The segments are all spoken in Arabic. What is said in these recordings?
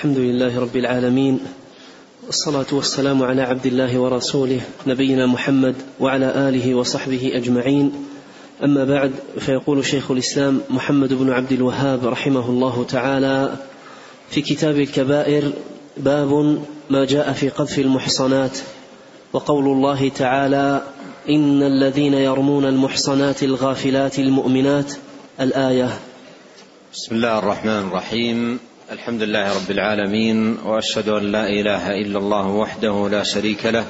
الحمد لله رب العالمين والصلاة والسلام على عبد الله ورسوله نبينا محمد وعلى آله وصحبه أجمعين. أما بعد فيقول شيخ الإسلام محمد بن عبد الوهاب رحمه الله تعالى في كتاب الكبائر باب ما جاء في قذف المحصنات. وقول الله تعالى إن الذين يرمون المحصنات الغافلات المؤمنات. الآية بسم الله الرحمن الرحيم. الحمد لله رب العالمين وأشهد أن لا إله إلا الله وحده لا شريك له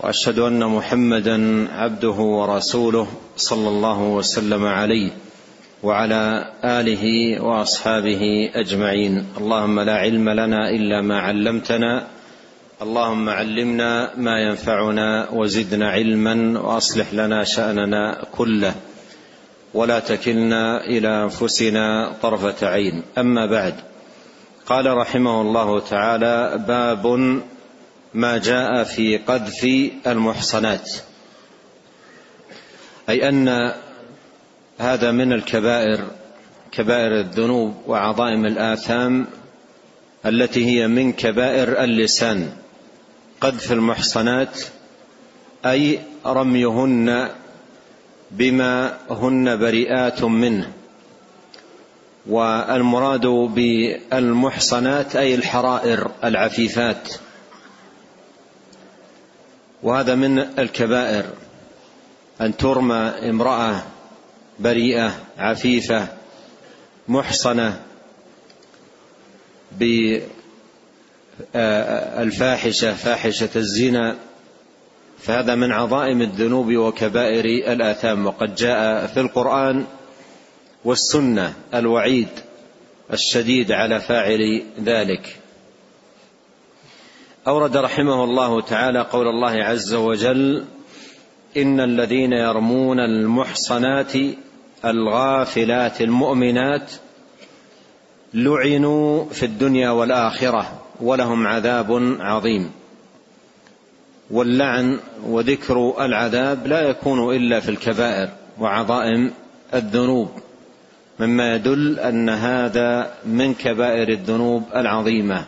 وأشهد أن محمدا عبده ورسوله صلى الله وسلم عليه وعلى آله وأصحابه أجمعين. اللهم لا علم لنا إلا ما علمتنا اللهم علمنا ما ينفعنا وزدنا علما وأصلح لنا شأننا كله. ولا تكلنا إلى أنفسنا طرفة عين. أما بعد قال رحمه الله تعالى باب ما جاء في قذف المحصنات. أي أن هذا من الكبائر كبائر الذنوب وعظائم الآثام التي هي من كبائر اللسان. قذف المحصنات أي رميهن بما هن بريئات منه. والمراد بالمحصنات أي الحرائر العفيفات. وهذا من الكبائر. أن ترمى امرأة بريئة عفيفة محصنة بالفاحشة فاحشة الزنا فهذا من عظائم الذنوب وكبائر الآثام. وقد جاء في القرآن والسنة الوعيد الشديد على فاعل ذلك. أورد رحمه الله تعالى قول الله عز وجل إن الذين يرمون المحصنات الغافلات المؤمنات لعنوا في الدنيا والآخرة ولهم عذاب عظيم. واللعن وذكر العذاب لا يكون إلا في الكبائر وعظائم الذنوب مما يدل أن هذا من كبائر الذنوب العظيمة.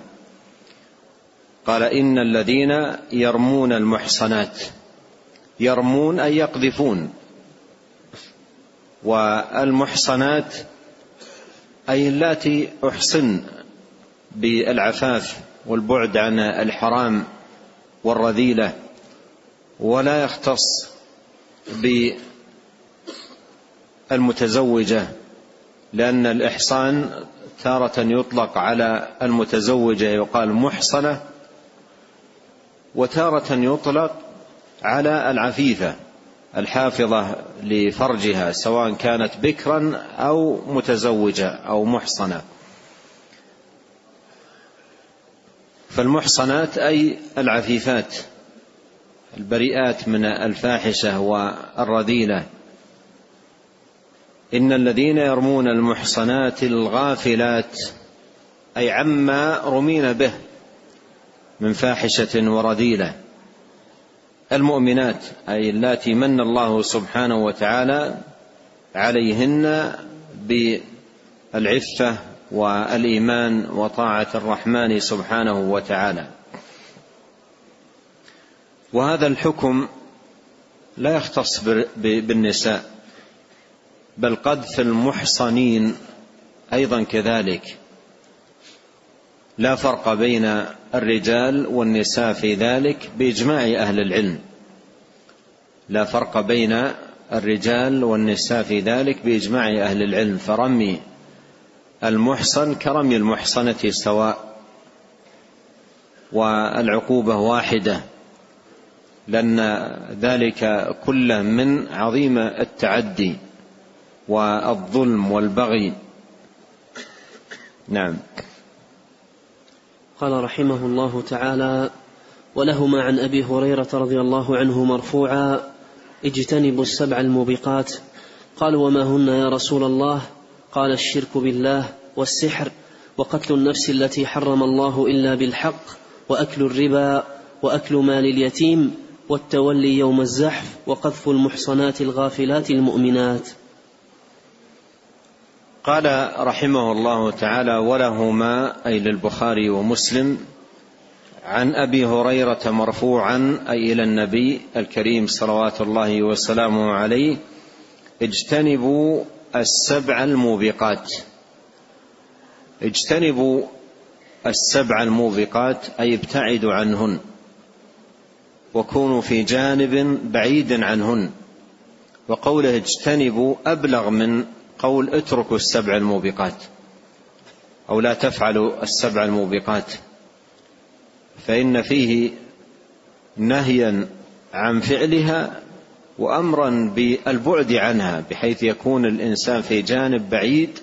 قال إن الذين يرمون المحصنات يرمون أي يقذفون والمحصنات أي اللاتي أحصن بالعفاف والبعد عن الحرام والرذيلة ولا يختص بالمتزوجة لأن الإحصان تارة يطلق على المتزوجة يقال محصنة وتارة يطلق على العفيفة الحافظة لفرجها سواء كانت بكرا أو متزوجة أو محصنة. فالمحصنات أي العفيفات البريئات من الفاحشة والرذيلة. إن الذين يرمون المحصنات الغافلات أي عما رمين به من فاحشة ورذيلة. المؤمنات أي اللاتي من الله سبحانه وتعالى عليهن بالعفة والإيمان وطاعة الرحمن سبحانه وتعالى. وهذا الحكم لا يختص بالنساء بل قذف المحصنين أيضا كذلك. لا فرق بين الرجال والنساء في ذلك بإجماع أهل العلم. لا فرق بين الرجال والنساء في ذلك بإجماع أهل العلم. فرمي المحصن كرمي المحصنة سواء والعقوبة واحدة لأن ذلك كله من عظيم التعدي والظلم والبغي. نعم. قال رحمه الله تعالى ولهما عن أبي هريرة رضي الله عنه مرفوعا اجتنبوا السبع الموبقات. قالوا وما هن يا رسول الله؟ قال الشرك بالله والسحر وقتل النفس التي حرم الله إلا بالحق وأكل الربا وأكل مال اليتيم والتولي يوم الزحف وقذف المحصنات الغافلات المؤمنات. قال رحمه الله تعالى ولهما أي للبخاري ومسلم عن أبي هريرة مرفوعا أي إلى النبي الكريم صلوات الله وسلامه عليه اجتنبوا السبع الموبقات. اجتنبوا السبع الموبقات أي ابتعدوا عنهن. وكونوا في جانب بعيد عنهن. وقوله اجتنبوا أبلغ من قول اتركوا السبع الموبقات. أو لا تفعلوا السبع الموبقات. فإن فيه نهيا عن فعلها وأمرا بالبعد عنها بحيث يكون الإنسان في جانب بعيد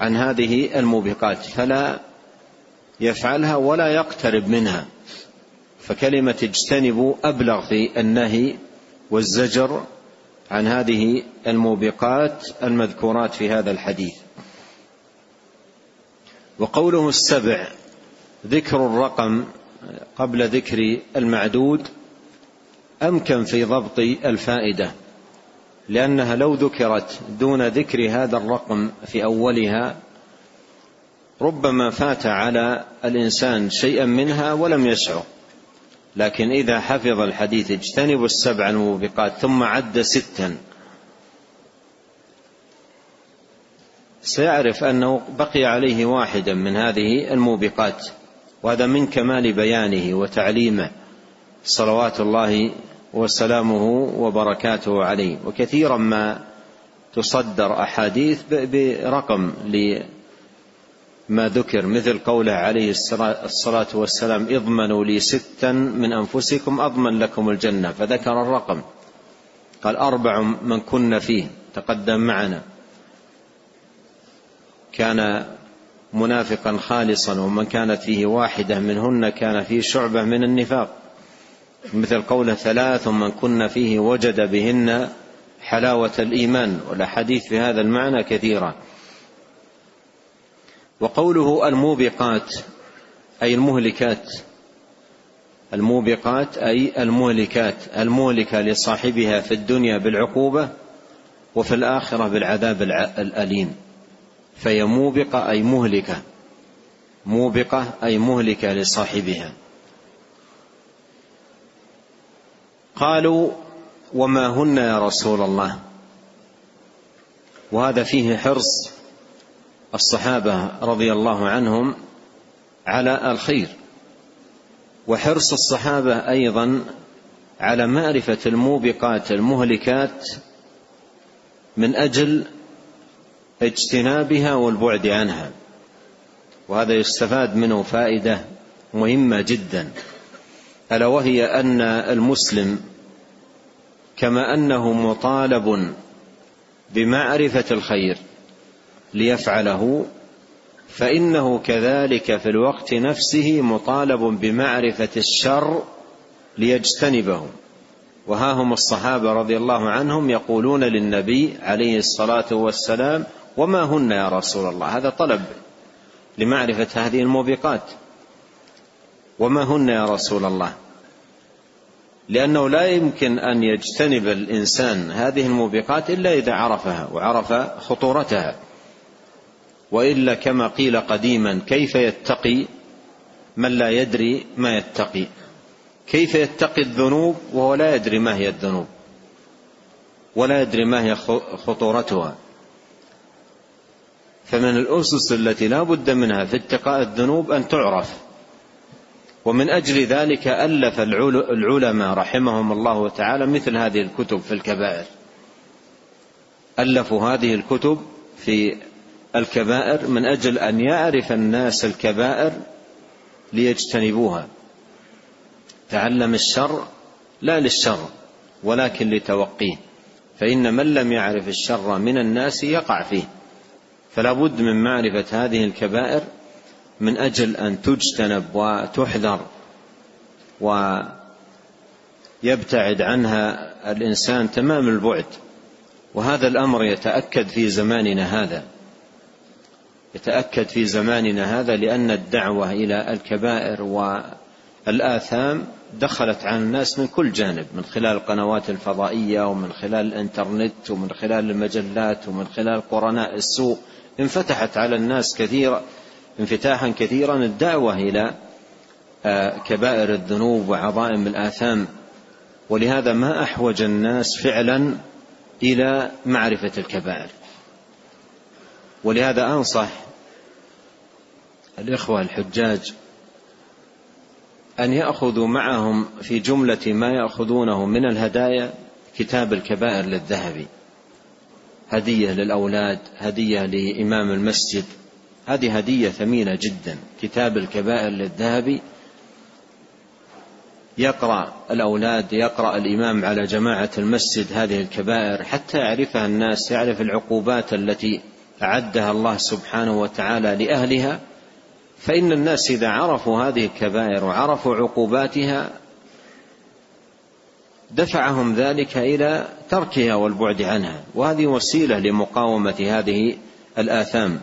عن هذه الموبقات فلا يفعلها ولا يقترب منها. فكلمة اجتنبوا أبلغ في النهي والزجر عن هذه الموبقات المذكورات في هذا الحديث. وقوله السبع ذكر الرقم قبل ذكر المعدود أمكن في ضبط الفائدة لأنها لو ذكرت دون ذكر هذا الرقم في أولها ربما فات على الإنسان شيئا منها ولم يشعر. لكن إذا حفظ الحديث اجتنبوا السبع الموبقات ثم عد ستا سيعرف أنه بقي عليه واحدا من هذه الموبقات وهذا من كمال بيانه وتعليمه. صلوات الله وسلامه وبركاته عليه. وكثيرا ما تصدر أحاديث برقم لما ذكر مثل قوله عليه الصلاة والسلام اضمنوا لي ستا من أنفسكم أضمن لكم الجنة. فذكر الرقم. قال أربع من كن فيه تقدم معنا. كان منافقا خالصا ومن كانت فيه واحدة منهن كان فيه شعبة من النفاق. مثل قوله ثلاث من كن فيه وجد بهن حلاوة الإيمان والأحاديث في هذا المعنى كثيرة. وقوله الموبقات أي المهلكات. الموبقات أي المهلكات. المهلكة لصاحبها في الدنيا بالعقوبة وفي الآخرة بالعذاب الأليم. فهي موبقة أي مهلكة. موبقة أي مهلكة لصاحبها. قالوا وما هن يا رسول الله؟ وهذا فيه حرص الصحابة رضي الله عنهم على الخير وحرص الصحابة أيضا على معرفة الموبقات المهلكات من أجل اجتنابها والبعد عنها وهذا يستفاد منه فائدة مهمة جدا. ألا وهي أن المسلم كما أنه مطالب بمعرفة الخير ليفعله فإنه كذلك في الوقت نفسه مطالب بمعرفة الشر ليجتنبه. وها هم الصحابة رضي الله عنهم يقولون للنبي عليه الصلاة والسلام وما هن يا رسول الله؟ هذا طلب لمعرفة هذه الموبقات. وما هن يا رسول الله؟ لأنه لا يمكن أن يجتنب الإنسان هذه الموبقات إلا إذا عرفها وعرف خطورتها. وإلا كما قيل قديما كيف يتقي من لا يدري ما يتقي؟ كيف يتقي الذنوب وهو لا يدري ما هي الذنوب؟ ولا يدري ما هي خطورتها. فمن الأسس التي لا بد منها في اتقاء الذنوب أن تعرف. ومن أجل ذلك ألف العلماء رحمهم الله تعالى مثل هذه الكتب في الكبائر. ألفوا هذه الكتب في الكبائر من أجل أن يعرف الناس الكبائر ليجتنبوها. تعلم الشر لا للشر ولكن لتوقيه فإن من لم يعرف الشر من الناس يقع فيه. فلا بد من معرفة هذه الكبائر من أجل أن تجتنب وتحذر ويبتعد عنها الإنسان تمام البعد. وهذا الأمر يتأكد في زماننا هذا. يتأكد في زماننا هذا لأن الدعوة إلى الكبائر والآثام دخلت على الناس من كل جانب من خلال القنوات الفضائية ومن خلال الإنترنت ومن خلال المجلات ومن خلال قرناء السوء. انفتحت على الناس كثيرا انفتاحا كثيرا الدعوة إلى آه، كبائر الذنوب وعظائم الآثام. ولهذا ما أحوج الناس فعلا إلى معرفة الكبائر. ولهذا أنصح الإخوة الحجاج أن يأخذوا معهم في جملة ما يأخذونه من الهدايا كتاب الكبائر للذهبي. هدية للأولاد هدية لإمام المسجد. هذه هدية ثمينة جدا. كتاب الكبائر للذهبي. يقرأ الأولاد يقرأ الإمام على جماعة المسجد هذه الكبائر حتى يعرفها الناس يعرف العقوبات التي أعدها الله سبحانه وتعالى لأهلها. فإن الناس إذا عرفوا هذه الكبائر وعرفوا عقوباتها دفعهم ذلك إلى تركها والبعد عنها. وهذه وسيلة لمقاومة هذه الآثام.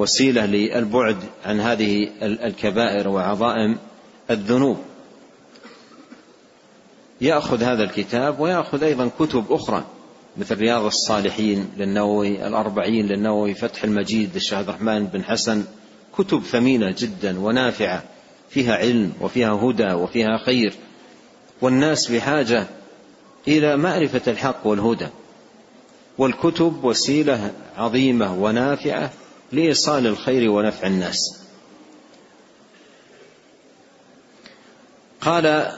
وسيلة للبعد عن هذه الكبائر وعظائم الذنوب. يأخذ هذا الكتاب ويأخذ أيضا كتب أخرى مثل رياض الصالحين للنووي الأربعين للنووي فتح المجيد للشيخ عبد الرحمن بن حسن كتب ثمينة جدا ونافعة فيها علم وفيها هدى وفيها خير. والناس بحاجة إلى معرفة الحق والهدى والكتب وسيلة عظيمة ونافعة لإيصال الخير ونفع الناس. قال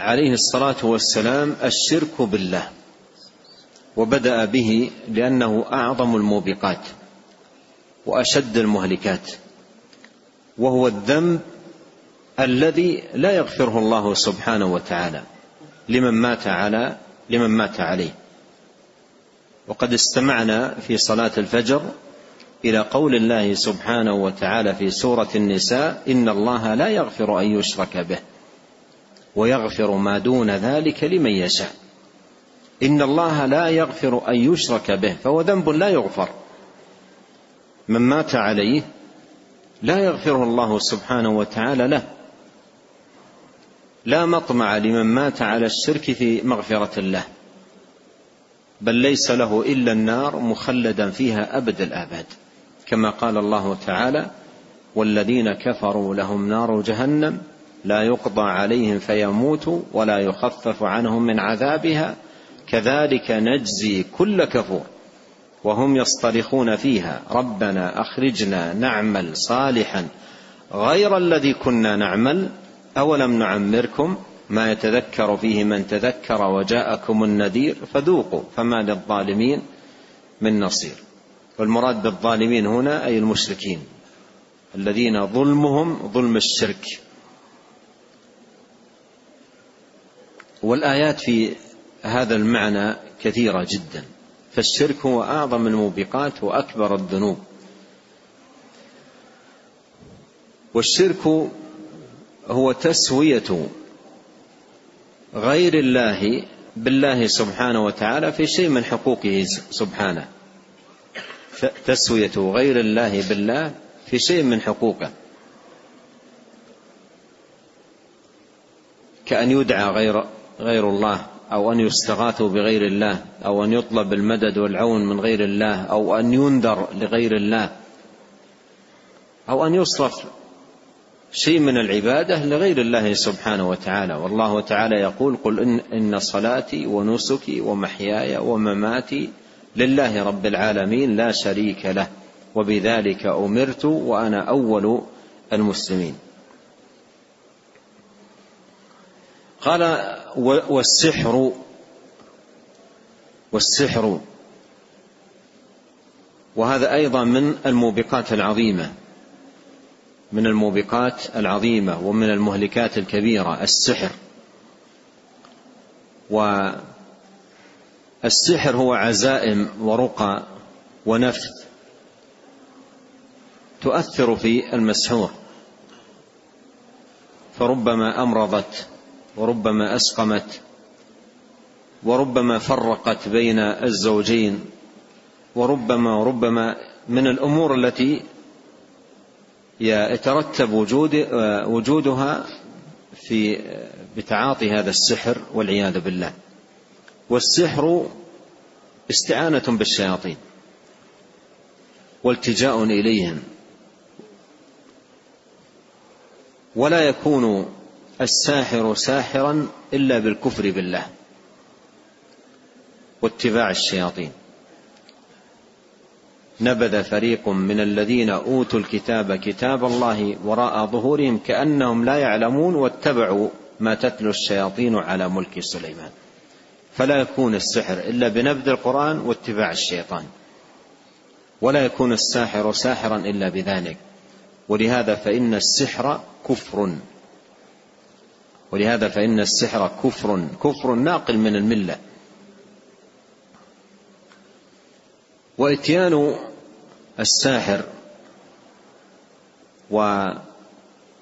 عليه الصلاة والسلام الشرك بالله. وبدأ به لأنه أعظم الموبقات وأشد المهلكات. وهو الذنب الذي لا يغفره الله سبحانه وتعالى لمن مات على لمن مات عليه. وقد استمعنا في صلاة الفجر إلى قول الله سبحانه وتعالى في سورة النساء إن الله لا يغفر أن يشرك به ويغفر ما دون ذلك لمن يشاء. إن الله لا يغفر أن يشرك به فهو ذنب لا يغفر. من مات عليه لا يغفره الله سبحانه وتعالى له. لا مطمع لمن مات على الشرك في مغفرة الله. بل ليس له إلا النار مخلدا فيها أبد الآباد. كما قال الله تعالى والذين كفروا لهم نار جهنم لا يقضى عليهم فيموتوا ولا يخفف عنهم من عذابها كذلك نجزي كل كفور وهم يصطرخون فيها ربنا أخرجنا نعمل صالحا غير الذي كنا نعمل أولم نعمركم ما يتذكر فيه من تذكر وجاءكم النذير فذوقوا فما للظالمين من نصير والمراد بالظالمين هنا أي المشركين الذين ظلمهم ظلم الشرك. والآيات في هذا المعنى كثيرة جدا فالشرك هو أعظم الموبقات وأكبر الذنوب. والشرك هو تسوية غير الله بالله سبحانه وتعالى في شيء من حقوقه سبحانه. تسوية غير الله بالله في شيء من حقوقه. كأن يدعى غير غير الله أو أن يستغاثوا بغير الله أو أن يطلب المدد والعون من غير الله أو أن ينذر لغير الله أو أن يصرف شيء من العبادة لغير الله سبحانه وتعالى. والله تعالى يقول قل إن, إن صلاتي ونسكي ومحياي ومماتي لله رب العالمين لا شريك له وبذلك أمرت وأنا أول المسلمين. قال والسحر والسحر. وهذا أيضا من الموبقات العظيمة من الموبقات العظيمة ومن المهلكات الكبيرة السحر. والسحر هو عزائم ورقى ونفث تؤثر في المسحور. فربما أمرضت وربما أسقمت وربما فرقت بين الزوجين وربما وربما من الأمور التي يترتب وجود وجودها في بتعاطي هذا السحر والعياذ بالله. والسحر استعانة بالشياطين والتجاء إليهم. ولا يكون الساحر ساحرا إلا بالكفر بالله واتباع الشياطين. نبذ فريق من الذين أوتوا الكتاب كتاب الله وراء ظهورهم كأنهم لا يعلمون واتبعوا ما تتلو الشياطين على ملك سليمان. فلا يكون السحر إلا بنبذ القرآن واتباع الشيطان. ولا يكون الساحر ساحرا إلا بذلك. ولهذا فإن السحر كفر. ولهذا فإن السحر كفر. كفر ناقل من الملة. وإتيان الساحر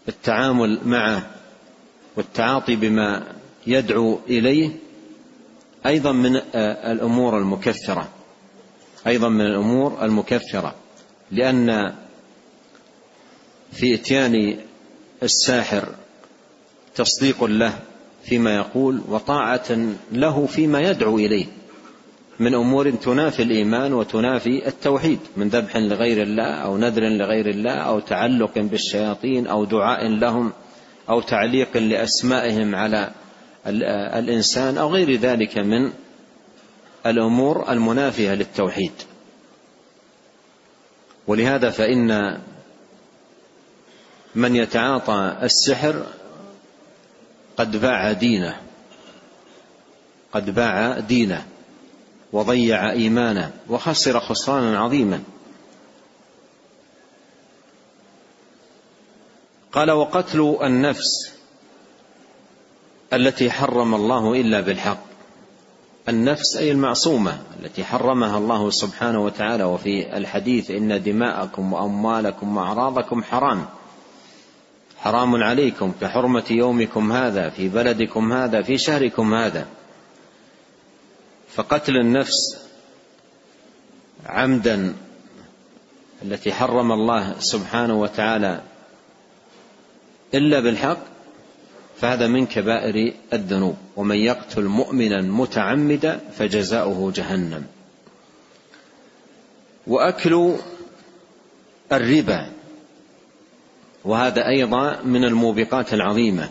والتعامل معه والتعاطي بما يدعو إليه أيضا من الأمور المكفرة. أيضا من الأمور المكفرة. لأن في إتيان الساحر تصديق له فيما يقول وطاعة له فيما يدعو إليه من أمور تنافي الإيمان وتنافي التوحيد من ذبح لغير الله أو نذر لغير الله أو تعلق بالشياطين أو دعاء لهم أو تعليق لأسمائهم على الإنسان أو غير ذلك من الأمور المنافية للتوحيد. ولهذا فإن من يتعاطى السحر قد باع دينه قد باع دينه وضيع إيمانه وخسر خسرانا عظيما. قال وقتل النفس التي حرم الله إلا بالحق. النفس أي المعصومة التي حرمها الله سبحانه وتعالى. وفي الحديث إن دماءكم وأموالكم وأعراضكم حرام. حرام عليكم كحرمة يومكم هذا في بلدكم هذا في شهركم هذا. فقتل النفس عمدا التي حرم الله سبحانه وتعالى إلا بالحق فهذا من كبائر الذنوب. ومن يقتل مؤمنا متعمدا فجزاؤه جهنم. وأكل الربا. وهذا أيضا من الموبقات العظيمة.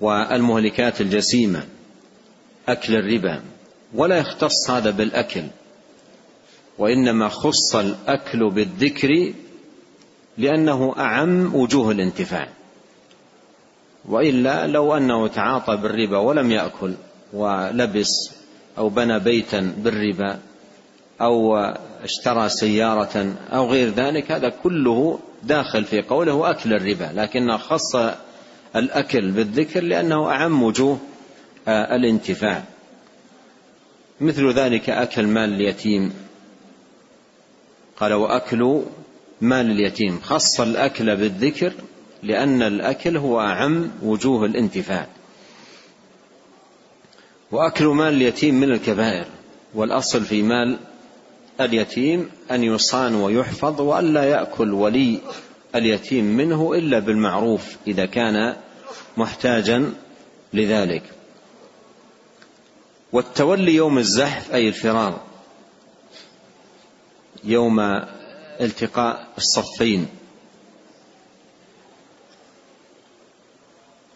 والمهلكات الجسيمة. أكل الربا. ولا يختص هذا بالأكل. وإنما خص الأكل بالذكر لأنه أعم وجوه الانتفاع. وإلا لو أنه تعاطى بالربا ولم يأكل ولبس أو بنى بيتا بالربا أو اشترى سيارة أو غير ذلك هذا كله داخل في قوله أكل الربا لكن خص الأكل بالذكر لأنه أعم وجوه الانتفاع. مثل ذلك أكل مال اليتيم. قال وأكل مال اليتيم. خص الأكل بالذكر لأن الأكل هو أعم وجوه الانتفاع. وأكل مال اليتيم من الكبائر والأصل في مال اليتيم أن يصان ويحفظ والا يأكل ولي اليتيم منه إلا بالمعروف إذا كان محتاجا لذلك. والتولي يوم الزحف أي الفرار يوم التقاء الصفين.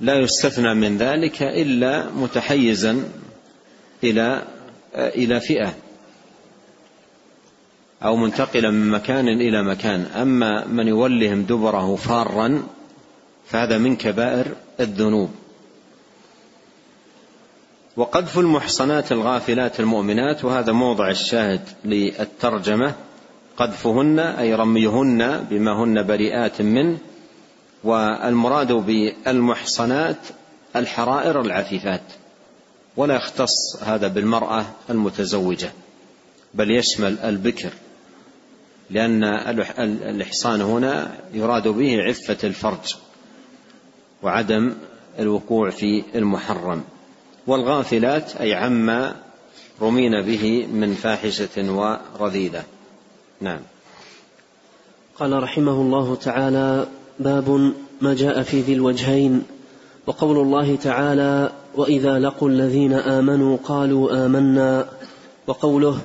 لا يستثنى من ذلك إلا متحيزا إلى إلى فئة أو منتقلا من مكان إلى مكان. أما من يولهم دبره فارا فهذا من كبائر الذنوب. وقذف المحصنات الغافلات المؤمنات وهذا موضع الشاهد للترجمة. قذفهن أي رميهن بما هن بريئات منه. والمراد بالمحصنات الحرائر العفيفات ولا يختص هذا بالمرأة المتزوجة بل يشمل البكر لأن الإحصان هنا يراد به عفة الفرج وعدم الوقوع في المحرم. والغافلات أي عما رمين به من فاحشة ورذيله نعم. قال رحمه الله تعالى باب ما جاء في ذي الوجهين وقول الله تعالى واذا لقوا الذين امنوا قالوا امنا وقوله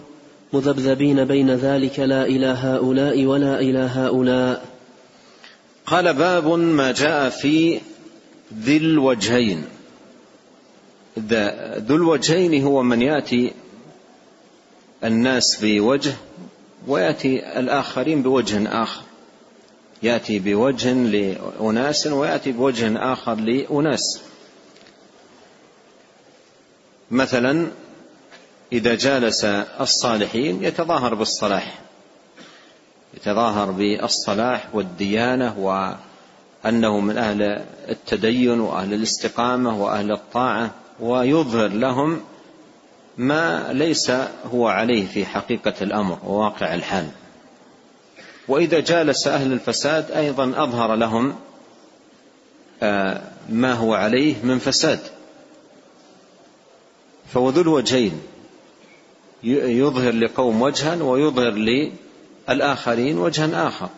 مذبذبين بين ذلك لا إلى هؤلاء ولا إلى هؤلاء. قال باب ما جاء في ذي الوجهين. ذو الوجهين هو من يأتي الناس بوجه ويأتي الآخرين بوجه آخر. يأتي بوجه لأناس ويأتي بوجه آخر لأناس. مثلا إذا جالس الصالحين يتظاهر بالصلاح يتظاهر بالصلاح والديانة وأنه من أهل التدين وأهل الاستقامة وأهل الطاعة ويظهر لهم ما ليس هو عليه في حقيقة الأمر وواقع الحال. وإذا جالس أهل الفساد أيضا أظهر لهم آه، ما هو عليه من فساد. فهو ذو الوجهين يظهر لقوم وجها ويظهر للآخرين وجها آخر.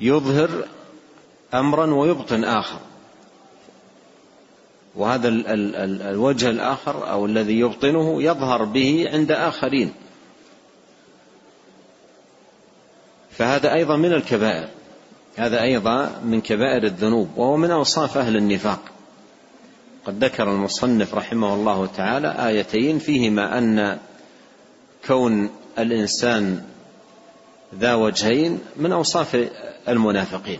يظهر أمرا ويبطن آخر. وهذا الوجه الآخر أو الذي يبطنه يظهر به عند آخرين. فهذا أيضا من الكبائر. هذا أيضا من كبائر الذنوب وهو من أوصاف أهل النفاق. قد ذكر المصنف رحمه الله تعالى آيتين فيهما أن كون الإنسان ذا وجهين من أوصاف المنافقين.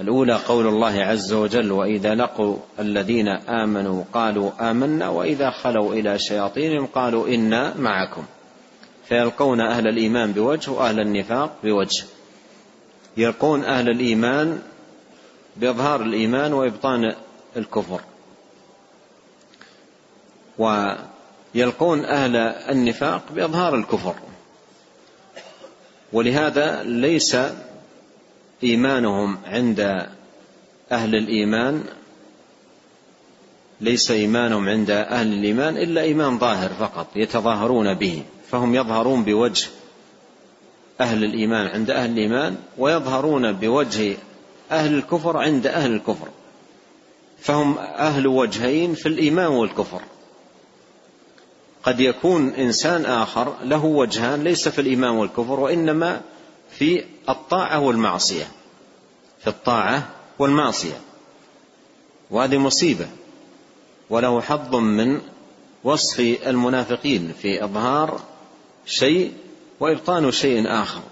الأولى قول الله عز وجل وإذا لقوا الذين آمنوا قالوا آمنا وإذا خلوا إلى شياطينهم قالوا إنا معكم. فيلقون أهل الإيمان بوجه وأهل النفاق بوجه. يلقون أهل الإيمان بإظهار الإيمان وإبطان الكفر. ويلقون أهل النفاق بإظهار الكفر. ولهذا ليس إيمانهم عند أهل الإيمان ليس إيمانهم عند أهل الإيمان إلا إيمان ظاهر فقط يتظاهرون به. فهم يظهرون بوجه أهل الإيمان عند أهل الإيمان ويظهرون بوجه أهل الكفر عند أهل الكفر. فهم أهل وجهين في الإيمان والكفر. قد يكون إنسان آخر له وجهان ليس في الإيمان والكفر وإنما في الطاعة والمعصية. في الطاعة والمعصية. وهذه مصيبة. وله حظ من وصف المنافقين في إظهار شيء وإبطان شيء آخر.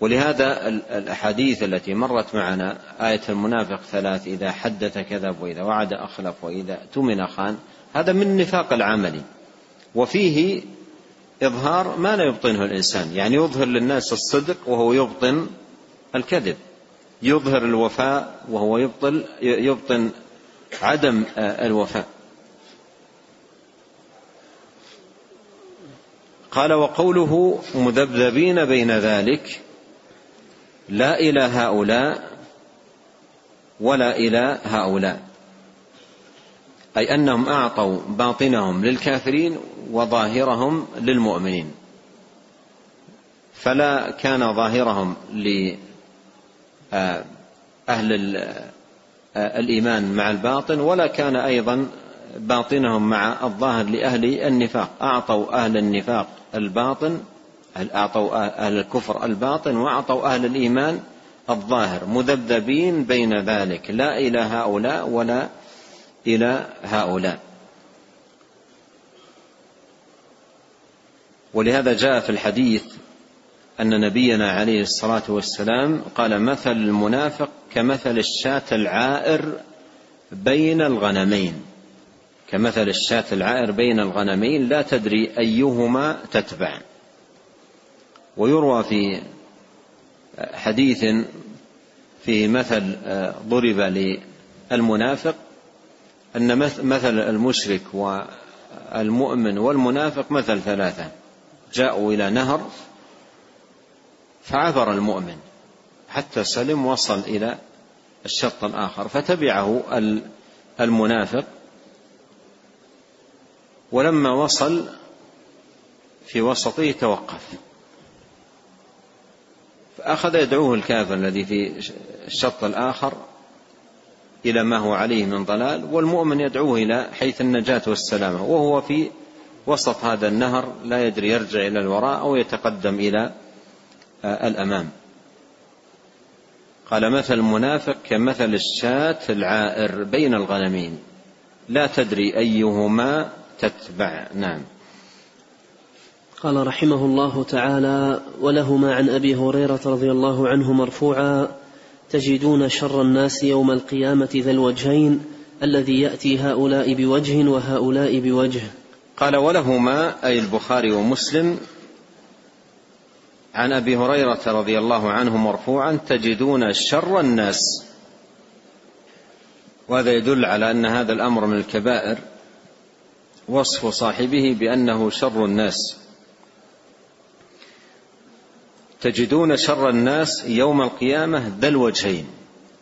ولهذا الأحاديث التي مرت معنا آية المنافق ثلاث إذا حدث كذب وإذا وعد أخلف وإذا اؤتمن خان هذا من النفاق العملي وفيه إظهار ما لا يبطنه الإنسان. يعني يظهر للناس الصدق وهو يبطن الكذب. يظهر الوفاء وهو يبطل يبطن عدم الوفاء. قال وقوله مذبذبين بين ذلك لا إلى هؤلاء ولا إلى هؤلاء. أي أنهم أعطوا باطنهم للكافرين وظاهرهم للمؤمنين. فلا كان ظاهرهم لأهل الإيمان مع الباطن ولا كان أيضا باطنهم مع الظاهر لأهل النفاق. أعطوا أهل النفاق الباطن أعطوا أهل الكفر الباطن وأعطوا أهل الإيمان الظاهر مذبذبين بين ذلك. لا إلى هؤلاء ولا إلى هؤلاء. ولهذا جاء في الحديث أن نبينا عليه الصلاة والسلام قال مثل المنافق كمثل الشاة العائر بين الغنمين. كمثل الشاة العائر بين الغنمين لا تدري أيهما تتبع. ويروى في حديث في مثل ضرب للمنافق أن مثل المشرك والمؤمن والمنافق مثل ثلاثة. جاءوا إلى نهر فعبر المؤمن حتى سلم وصل إلى الشط الآخر فتبعه المنافق ولما وصل في وسطه توقف. فأخذ يدعوه الكافر الذي في الشط الآخر إلى ما هو عليه من ضلال والمؤمن يدعوه إلى حيث النجاة والسلامة وهو في وسط هذا النهر لا يدري يرجع إلى الوراء أو يتقدم إلى الأمام. قال مثل المنافق كمثل الشاة العائر بين الغنمين لا تدري أيهما تتبع نعم. قال رحمه الله تعالى ولهما عن أبي هريرة رضي الله عنه مرفوعا تجدون شر الناس يوم القيامة ذا الوجهين الذي يأتي هؤلاء بوجه وهؤلاء بوجه. قال ولهما أي البخاري ومسلم. عن أبي هريرة رضي الله عنه مرفوعا تجدون شر الناس. وهذا يدل على أن هذا الأمر من الكبائر. وصف صاحبه بأنه شر الناس. تجدون شر الناس يوم القيامة ذا الوجهين.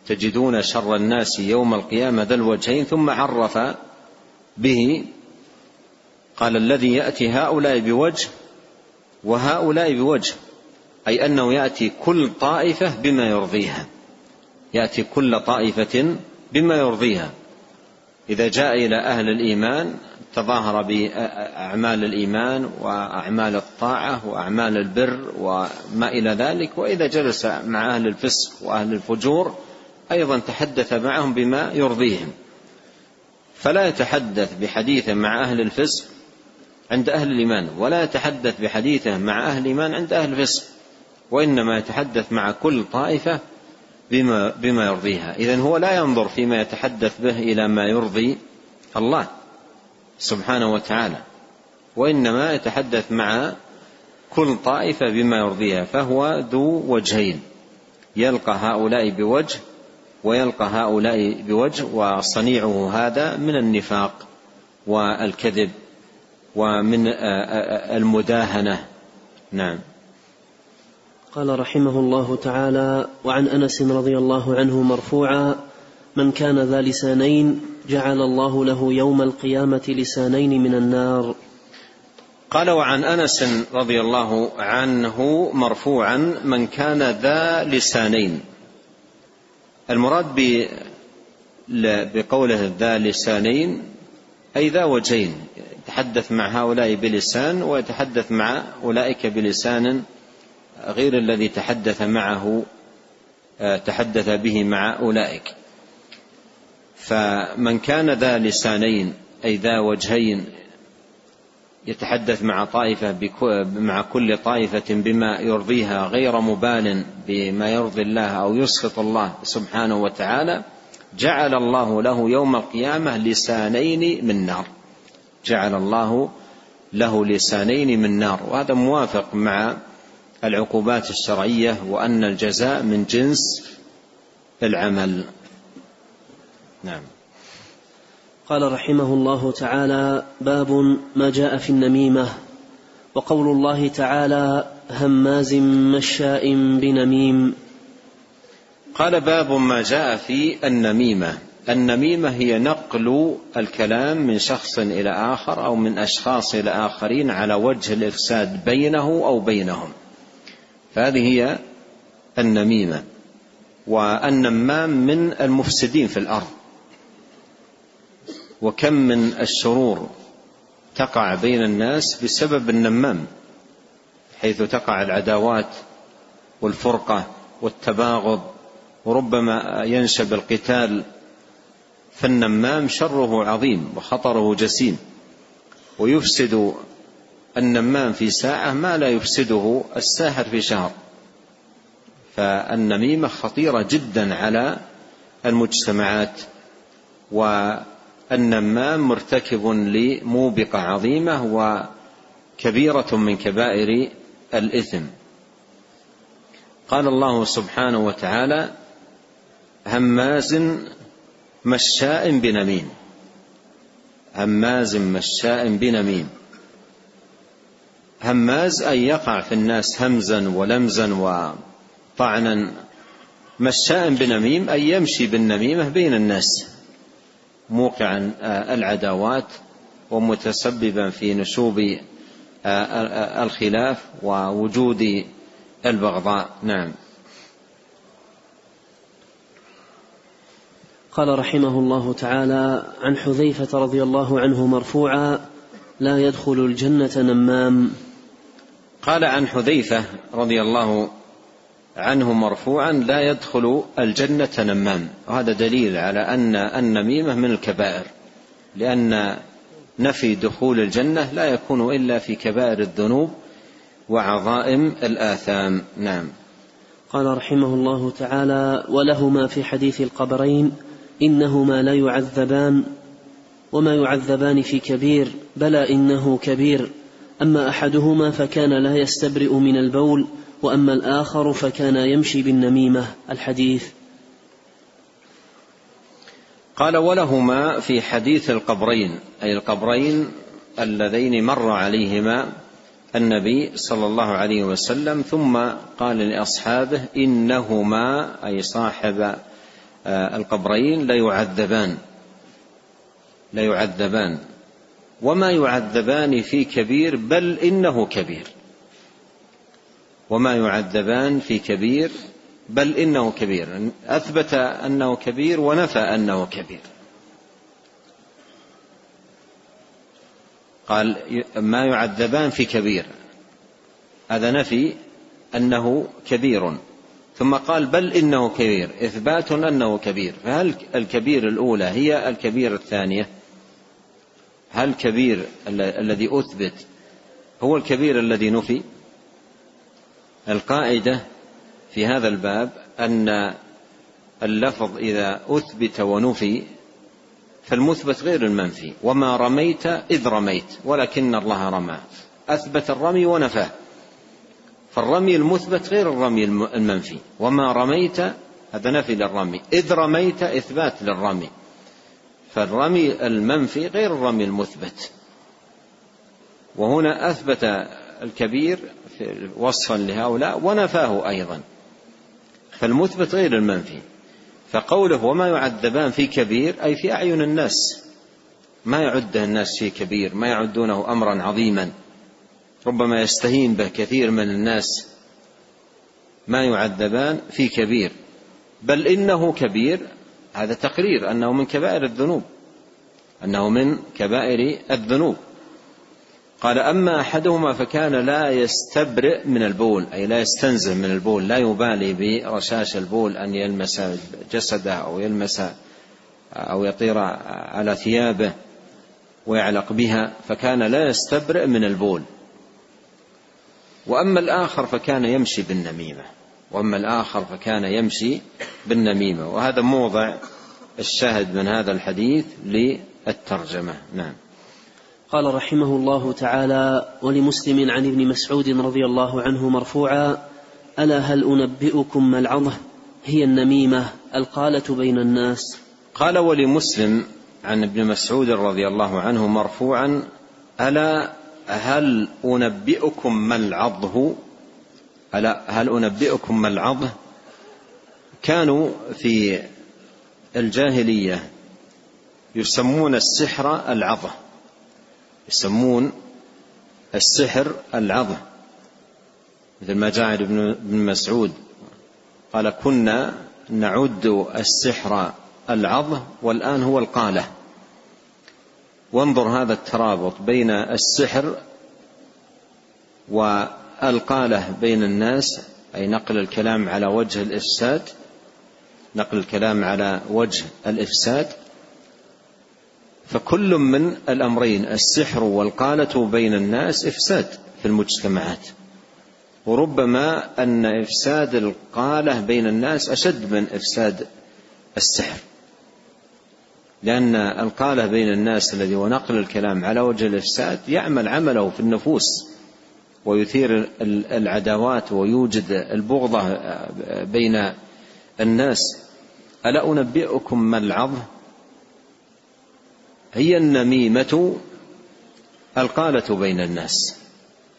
تجدون شر الناس يوم القيامة ذا الوجهين ثم عرف به قال الذي يأتي هؤلاء بوجه وهؤلاء بوجه أي أنه يأتي كل طائفة بما يرضيها. يأتي كل طائفة بما يرضيها. إذا جاء إلى أهل الإيمان تظاهر بأعمال الإيمان وأعمال الطاعة وأعمال البر وما إلى ذلك وإذا جلس مع أهل الفسق وأهل الفجور أيضا تحدث معهم بما يرضيهم. فلا يتحدث بحديثه مع أهل الفسق عند أهل الإيمان ولا يتحدث بحديثه مع أهل الإيمان عند أهل الفسق وإنما يتحدث مع كل طائفة بما, بما يرضيها. إذا هو لا ينظر فيما يتحدث به إلى ما يرضي الله. سبحانه وتعالى وإنما يتحدث مع كل طائفة بما يرضيها فهو ذو وجهين يلقى هؤلاء بوجه ويلقى هؤلاء بوجه وصنيعه هذا من النفاق والكذب ومن المداهنة. نعم. قال رحمه الله تعالى وعن أنس رضي الله عنه مرفوعا من كان ذا لسانين جعل الله له يوم القيامة لسانين من النار. قال وعن أنس رضي الله عنه مرفوعا من كان ذا لسانين. المراد بقوله ذا لسانين أي ذا وجهين يتحدث مع هؤلاء بلسان ويتحدث مع أولئك بلسان غير الذي تحدث معه تحدث به مع أولئك. فمن كان ذا لسانين أي ذا وجهين يتحدث مع طائفة مع كل طائفة بما يرضيها غير مبال بما يرضي الله أو يسخط الله سبحانه وتعالى جعل الله له يوم القيامة لسانين من نار. جعل الله له لسانين من نار. وهذا موافق مع العقوبات الشرعية وأن الجزاء من جنس العمل. نعم. قال رحمه الله تعالى باب ما جاء في النميمة وقول الله تعالى هماز مشاء بنميم. قال باب ما جاء في النميمة. النميمة هي نقل الكلام من شخص إلى آخر أو من أشخاص إلى آخرين على وجه الإفساد بينه أو بينهم. فهذه هي النميمة. والنمام من المفسدين في الأرض. وكم من الشرور تقع بين الناس بسبب النمام حيث تقع العداوات والفرقة والتباغض وربما ينشب القتال فالنمام شره عظيم وخطره جسيم. ويفسد النمام في ساعة ما لا يفسده الساحر في شهر. فالنميمة خطيرة جدا على المجتمعات و النمام مرتكب لموبقة عظيمة وكبيرة من كبائر الإثم. قال الله سبحانه وتعالى هماز مشاء بنميم. هماز مشاء بنميم. هماز أي يقع في الناس همزا ولمزا وطعنا. مشاء بنميم أي يمشي بالنميمة بين الناس. موقعا آه، العداوات ومتسببا في نشوب آه، آه، الخلاف ووجود البغضاء. نعم. قال رحمه الله تعالى عن حذيفة رضي الله عنه مرفوعا لا يدخل الجنة نمام. قال عن حذيفة رضي الله عنه مرفوعا لا يدخل الجنة نمام. وهذا دليل على أن النميمة من الكبائر. لأن نفي دخول الجنة لا يكون إلا في كبائر الذنوب وعظائم الآثام. نعم. قال رحمه الله تعالى ولهما في حديث القبرين إنهما لا يعذبان وما يعذبان في كبير بلى إنه كبير. أما أحدهما فكان لا يستبرئ من البول وأما الآخر فكان يمشي بالنميمة. الحديث. قال ولهما في حديث القبرين أي القبرين اللذين مر عليهما النبي صلى الله عليه وسلم ثم قال لأصحابه إنهما أي صاحب آه، القبرين ليعذبان. ليعذبان. وما يعذبان في كبير بل إنه كبير. وما يعذبان في كبير بل إنه كبير. أثبت أنه كبير ونفى أنه كبير. قال ما يعذبان في كبير. هذا نفي أنه كبير. ثم قال بل إنه كبير. إثبات أنه كبير. فهل الكبير الأولى هي الكبير الثانية؟ هل كبير الذي أثبت هو الكبير الذي نفي؟ القاعدة في هذا الباب أن اللفظ إذا أثبت ونفي فالمثبت غير المنفي وما رميت إذ رميت ولكن الله رمى أثبت الرمي ونفاه فالرمي المثبت غير الرمي المنفي وما رميت هذا نفي للرمي إذ رميت إثبات للرمي فالرمي المنفي غير الرمي المثبت. وهنا أثبت الكبير وصفا لهؤلاء ونفاه أيضا. فالمثبت غير المنفي. فقوله وما يعذبان في كبير أي في أعين الناس. ما يعده الناس في كبير ما يعدونه أمرا عظيما. ربما يستهين به كثير من الناس. ما يعذبان في كبير. بل إنه كبير هذا تقرير أنه من كبائر الذنوب. أنه من كبائر الذنوب. قال أما أحدهما فكان لا يستبرئ من البول أي لا يستنزه من البول لا يبالي برشاش البول أن يلمس جسده أو يلمس أو يطير على ثيابه ويعلق بها فكان لا يستبرئ من البول. وأما الآخر فكان يمشي بالنميمة وأما الآخر فكان يمشي بالنميمة. وهذا موضع الشاهد من هذا الحديث للترجمة. نعم. قال رحمه الله تعالى ولمسلم عن ابن مسعود رضي الله عنه مرفوعا ألا هل أنبئكم ما العظة هي النميمة القالة بين الناس؟ قال ولمسلم عن ابن مسعود رضي الله عنه مرفوعا ألا هل أنبئكم ما العظة؟ ألا هل أنبئكم ما العظة؟ كانوا في الجاهلية يسمون السحر العظة. يسمون السحر العظة مثل ما جاء ابن مسعود. قال كنا نعد السحر العظة والآن هو القالة. وانظر هذا الترابط بين السحر والقالة بين الناس أي نقل الكلام على وجه الإفساد نقل الكلام على وجه الإفساد. فكل من الأمرين السحر والقاله بين الناس إفساد في المجتمعات. وربما أن إفساد القاله بين الناس أشد من إفساد السحر. لأن القاله بين الناس الذي هو نقل الكلام على وجه الإفساد يعمل عمله في النفوس ويثير العداوات ويوجد البغضة بين الناس. ألا أنبئكم ما العظ هي النميمة القالة بين الناس.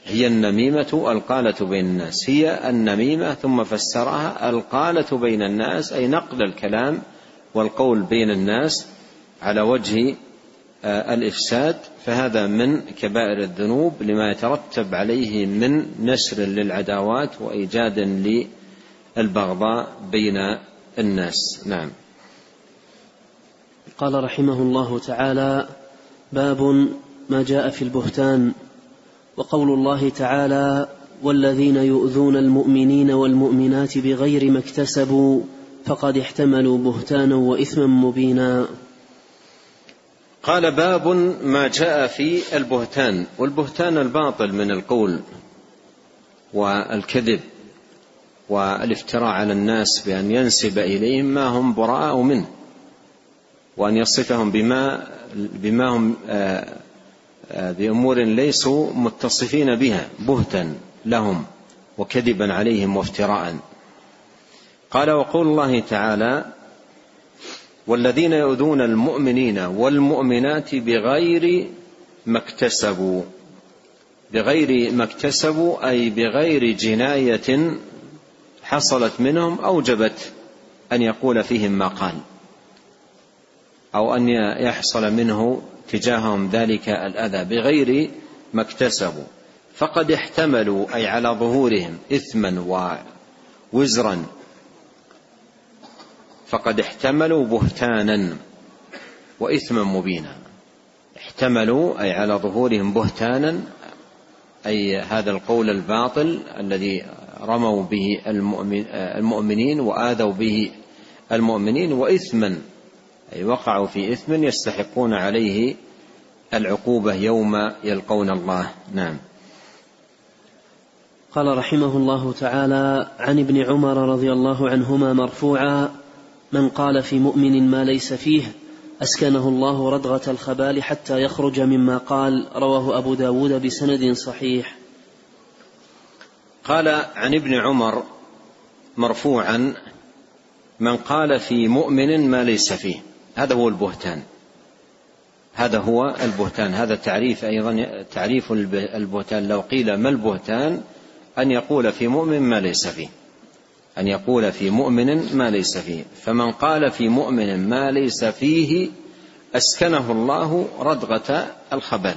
هي النميمة القالة بين الناس. هي النميمة ثم فسرها القالة بين الناس أي نقل الكلام والقول بين الناس على وجه آه، الإفساد. فهذا من كبائر الذنوب لما يترتب عليه من نشر للعداوات وإيجاد للبغضاء بين الناس. نعم. قال رحمه الله تعالى باب ما جاء في البهتان. وقول الله تعالى والذين يؤذون المؤمنين والمؤمنات بغير ما اكتسبوا فقد احتملوا بهتانا وإثما مبينا. قال باب ما جاء في البهتان. والبهتان الباطل من القول والكذب والافتراء على الناس بأن ينسب إليهم ما هم براء منه. وأن يصفهم بما بما هم آه، آه، بأمور ليسوا متصفين بها بهتا لهم وكذبا عليهم وافتراء. قال وقول الله تعالى والذين يؤذون المؤمنين والمؤمنات بغير ما اكتسبوا بغير ما اكتسبوا أي بغير جناية حصلت منهم أوجبت أن يقول فيهم ما قال. أو أن يحصل منه تجاههم ذلك الأذى بغير ما اكتسبوا. فقد احتملوا أي على ظهورهم اثما ووزرا. فقد احتملوا بهتانا واثما مبينا. احتملوا أي على ظهورهم بهتانا أي هذا القول الباطل الذي رموا به المؤمنين وآذوا به المؤمنين واثما أي وقعوا في إثم يستحقون عليه العقوبة يوم يلقون الله. نعم. قال رحمه الله تعالى عن ابن عمر رضي الله عنهما مرفوعا من قال في مؤمن ما ليس فيه أسكنه الله ردغة الخبال حتى يخرج مما قال رواه أبو داود بسند صحيح. قال عن ابن عمر مرفوعا من قال في مؤمن ما ليس فيه. هذا هو البهتان. هذا هو البهتان. هذا تعريف أيضا تعريف البهتان. لو قيل ما البهتان؟ أن يقول في مؤمن ما ليس فيه. أن يقول في مؤمن ما ليس فيه. فمن قال في مؤمن ما ليس فيه أسكنه الله ردغة الخبال.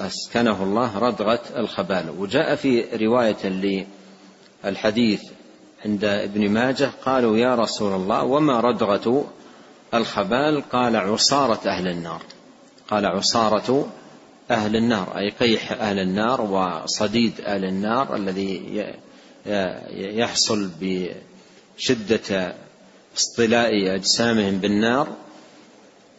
أسكنه الله ردغة الخبال. وجاء في رواية للحديث عند ابن ماجه قالوا يا رسول الله وما ردغة الخبال؟ قال عصارة أهل النار. قال عصارة أهل النار. أي قيح أهل النار وصديد أهل النار الذي يحصل بشدة اصطلاء أجسامهم بالنار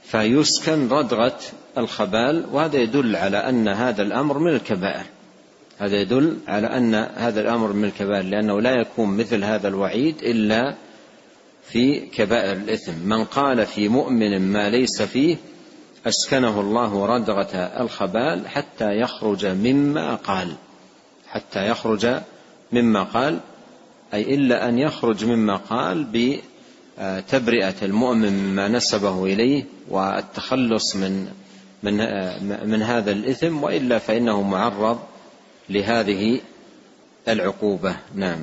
فيسكن ردغة الخبال وهذا يدل على أن هذا الأمر من الكبائر. هذا يدل على أن هذا الأمر من الكبائر لأنه لا يكون مثل هذا الوعيد إلا في كبائر الإثم. من قال في مؤمن ما ليس فيه أسكنه الله ردغة الخبال حتى يخرج مما قال. حتى يخرج مما قال أي إلا أن يخرج مما قال بتبرئة المؤمن مما نسبه إليه والتخلص من من من هذا الإثم وإلا فإنه معرض لهذه العقوبة. نعم.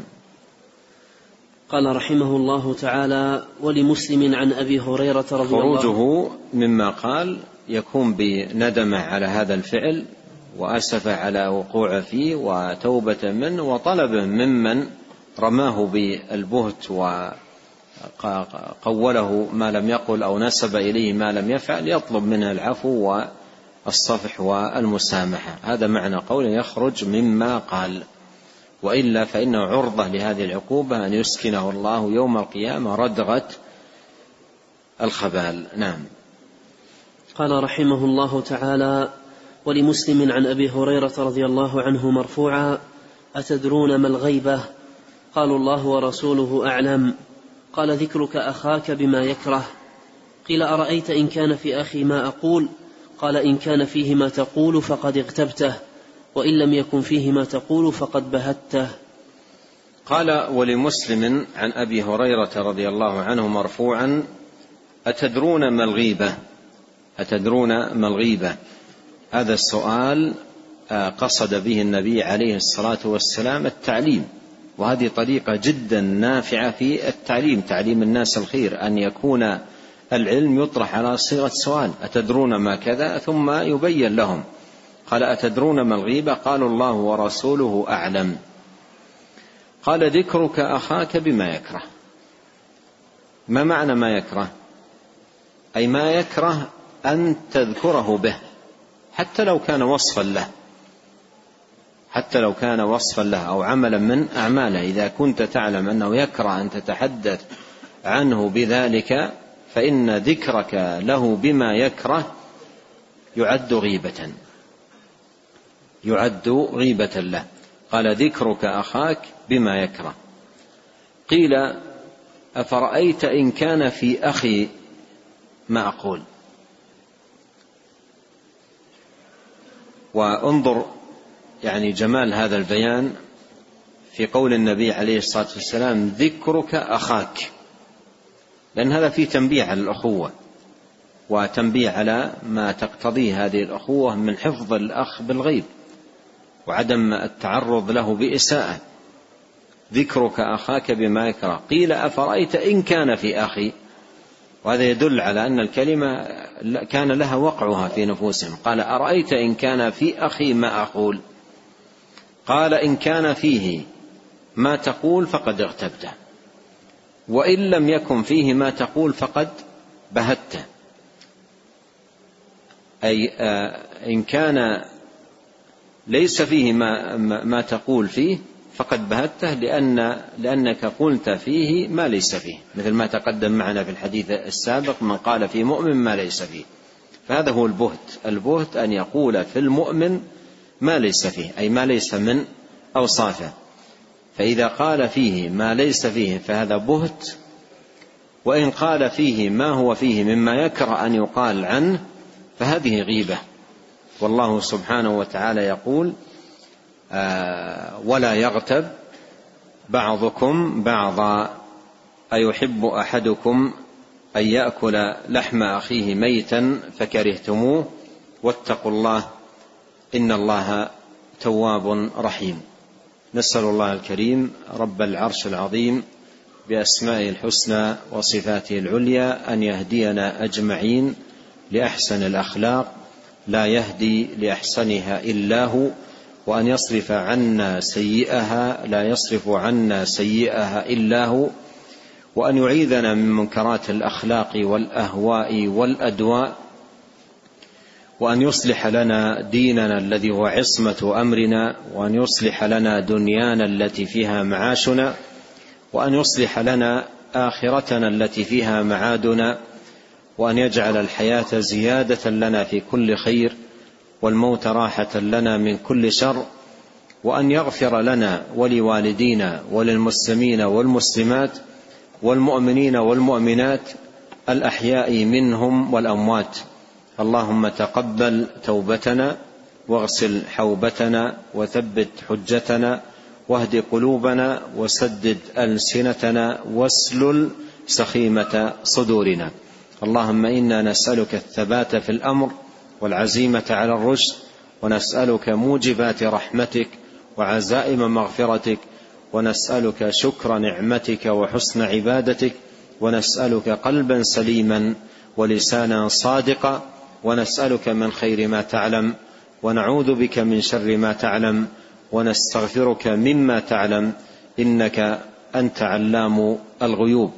قال رحمه الله تعالى ولمسلم عن أبي هريرة رضي الله خروجه مما قال يكون بندمه على هذا الفعل وأسف على وقوع فيه وتوبة منه وطلب ممن رماه بالبهت وقوله ما لم يقل أو نسب إليه ما لم يفعل يطلب منه العفو والصفح والمسامحة. هذا معنى قول يخرج مما قال. وإلا فإنه عرضة لهذه العقوبة أن يسكنه الله يوم القيامة ردغة الخبال. نعم. قال رحمه الله تعالى ولمسلم عن أبي هريرة رضي الله عنه مرفوعا أتدرون ما الغيبة؟ قالوا الله ورسوله أعلم. قال ذكرك أخاك بما يكره. قيل أرأيت إن كان في أخي ما أقول؟ قال إن كان فيه ما تقول فقد اغتبته وإن لم يكن فيه ما تقول فقد بهته. قال ولمسلم عن أبي هريرة رضي الله عنه مرفوعا أتدرون ما الغيبة؟ أتدرون ما الغيبة؟ هذا السؤال آه، قصد به النبي عليه الصلاة والسلام التعليم وهذه طريقة جدا نافعة في التعليم تعليم الناس الخير أن يكون العلم يطرح على صيغة سؤال أتدرون ما كذا؟ ثم يبين لهم. قال أتدرون ما الغيبه قالوا الله ورسوله أعلم. قال ذكرك أخاك بما يكره. ما معنى ما يكره؟ أي ما يكره أن تذكره به حتى لو كان وصفا له. حتى لو كان وصفا له أو عملا من أعماله. إذا كنت تعلم أنه يكره أن تتحدث عنه بذلك فإن ذكرك له بما يكره يعد غيبة. يعد غيبة له. قال ذكرك أخاك بما يكره. قيل أفرأيت إن كان في أخي ما أقول وانظر يعني جمال هذا البيان في قول النبي عليه الصلاة والسلام ذكرك أخاك. لأن هذا فيه تنبيه على الأخوة وتنبيه على ما تقتضيه هذه الأخوة من حفظ الأخ بالغيب وعدم التعرض له بإساءة. ذكرك أخاك بما يكره. قيل أفرأيت إن كان في أخي؟ وهذا يدل على أن الكلمة كان لها وقعها في نفوسهم. قال أرأيت إن كان في أخي ما أقول؟ قال إن كان فيه ما تقول فقد اغتبته. وإن لم يكن فيه ما تقول فقد بهته أي آه، إن كان ليس فيه ما, ما تقول فيه فقد بهته لأن لأنك قلت فيه ما ليس فيه. مثل ما تقدم معنا في الحديث السابق من قال في مؤمن ما ليس فيه. فهذا هو البهت. البهت أن يقول في المؤمن ما ليس فيه أي ما ليس من أوصافه. فإذا قال فيه ما ليس فيه فهذا بهت وإن قال فيه ما هو فيه مما يكره أن يقال عنه فهذه غيبة. والله سبحانه وتعالى يقول آه، ولا يغتب بعضكم بعضا أيحب أحدكم أن يأكل لحم أخيه ميتا فكرهتموه واتقوا الله إن الله تواب رحيم. نسأل الله الكريم رب العرش العظيم بأسمائه الحسنى وصفاته العليا أن يهدينا أجمعين لأحسن الأخلاق لا يهدي لأحسنها إلا هو وأن يصرف عنا سيئها لا يصرف عنا سيئها إلا هو وأن يعيذنا من منكرات الأخلاق والأهواء والأدواء وأن يصلح لنا ديننا الذي هو عصمة أمرنا وأن يصلح لنا دنيانا التي فيها معاشنا وأن يصلح لنا آخرتنا التي فيها معادنا وأن يجعل الحياة زيادة لنا في كل خير والموت راحة لنا من كل شر وأن يغفر لنا ولوالدينا وللمسلمين والمسلمات والمؤمنين والمؤمنات الأحياء منهم والأموات. اللهم تقبل توبتنا واغسل حوبتنا وثبت حجتنا واهد قلوبنا وسدد ألسنتنا واسلل سخيمة صدورنا. اللهم إنا نسألك الثبات في الأمر والعزيمة على الرشد ونسألك موجبات رحمتك وعزائم مغفرتك ونسألك شكر نعمتك وحسن عبادتك ونسألك قلبا سليما ولسانا صادقا ونسألك من خير ما تعلم ونعوذ بك من شر ما تعلم ونستغفرك مما تعلم إنك أنت علام الغيوب.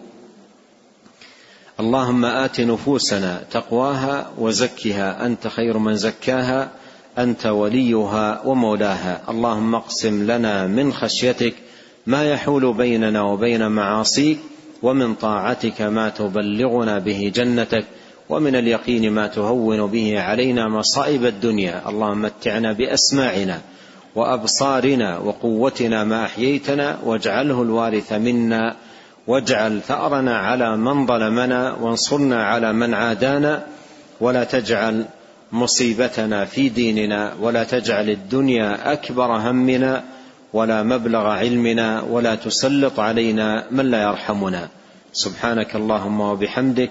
اللهم آت نفوسنا تقواها وزكها أنت خير من زكاها أنت وليها ومولاها. اللهم اقسم لنا من خشيتك ما يحول بيننا وبين معاصيك ومن طاعتك ما تبلغنا به جنتك. ومن اليقين ما تهون به علينا مصائب الدنيا. اللهم متعنا بأسماعنا وأبصارنا وقوتنا ما أحييتنا واجعله الوارث منا. واجعل ثأرنا على من ظلمنا وانصرنا على من عادانا. ولا تجعل مصيبتنا في ديننا ولا تجعل الدنيا أكبر همنا ولا مبلغ علمنا ولا تسلط علينا من لا يرحمنا. سبحانك اللهم وبحمدك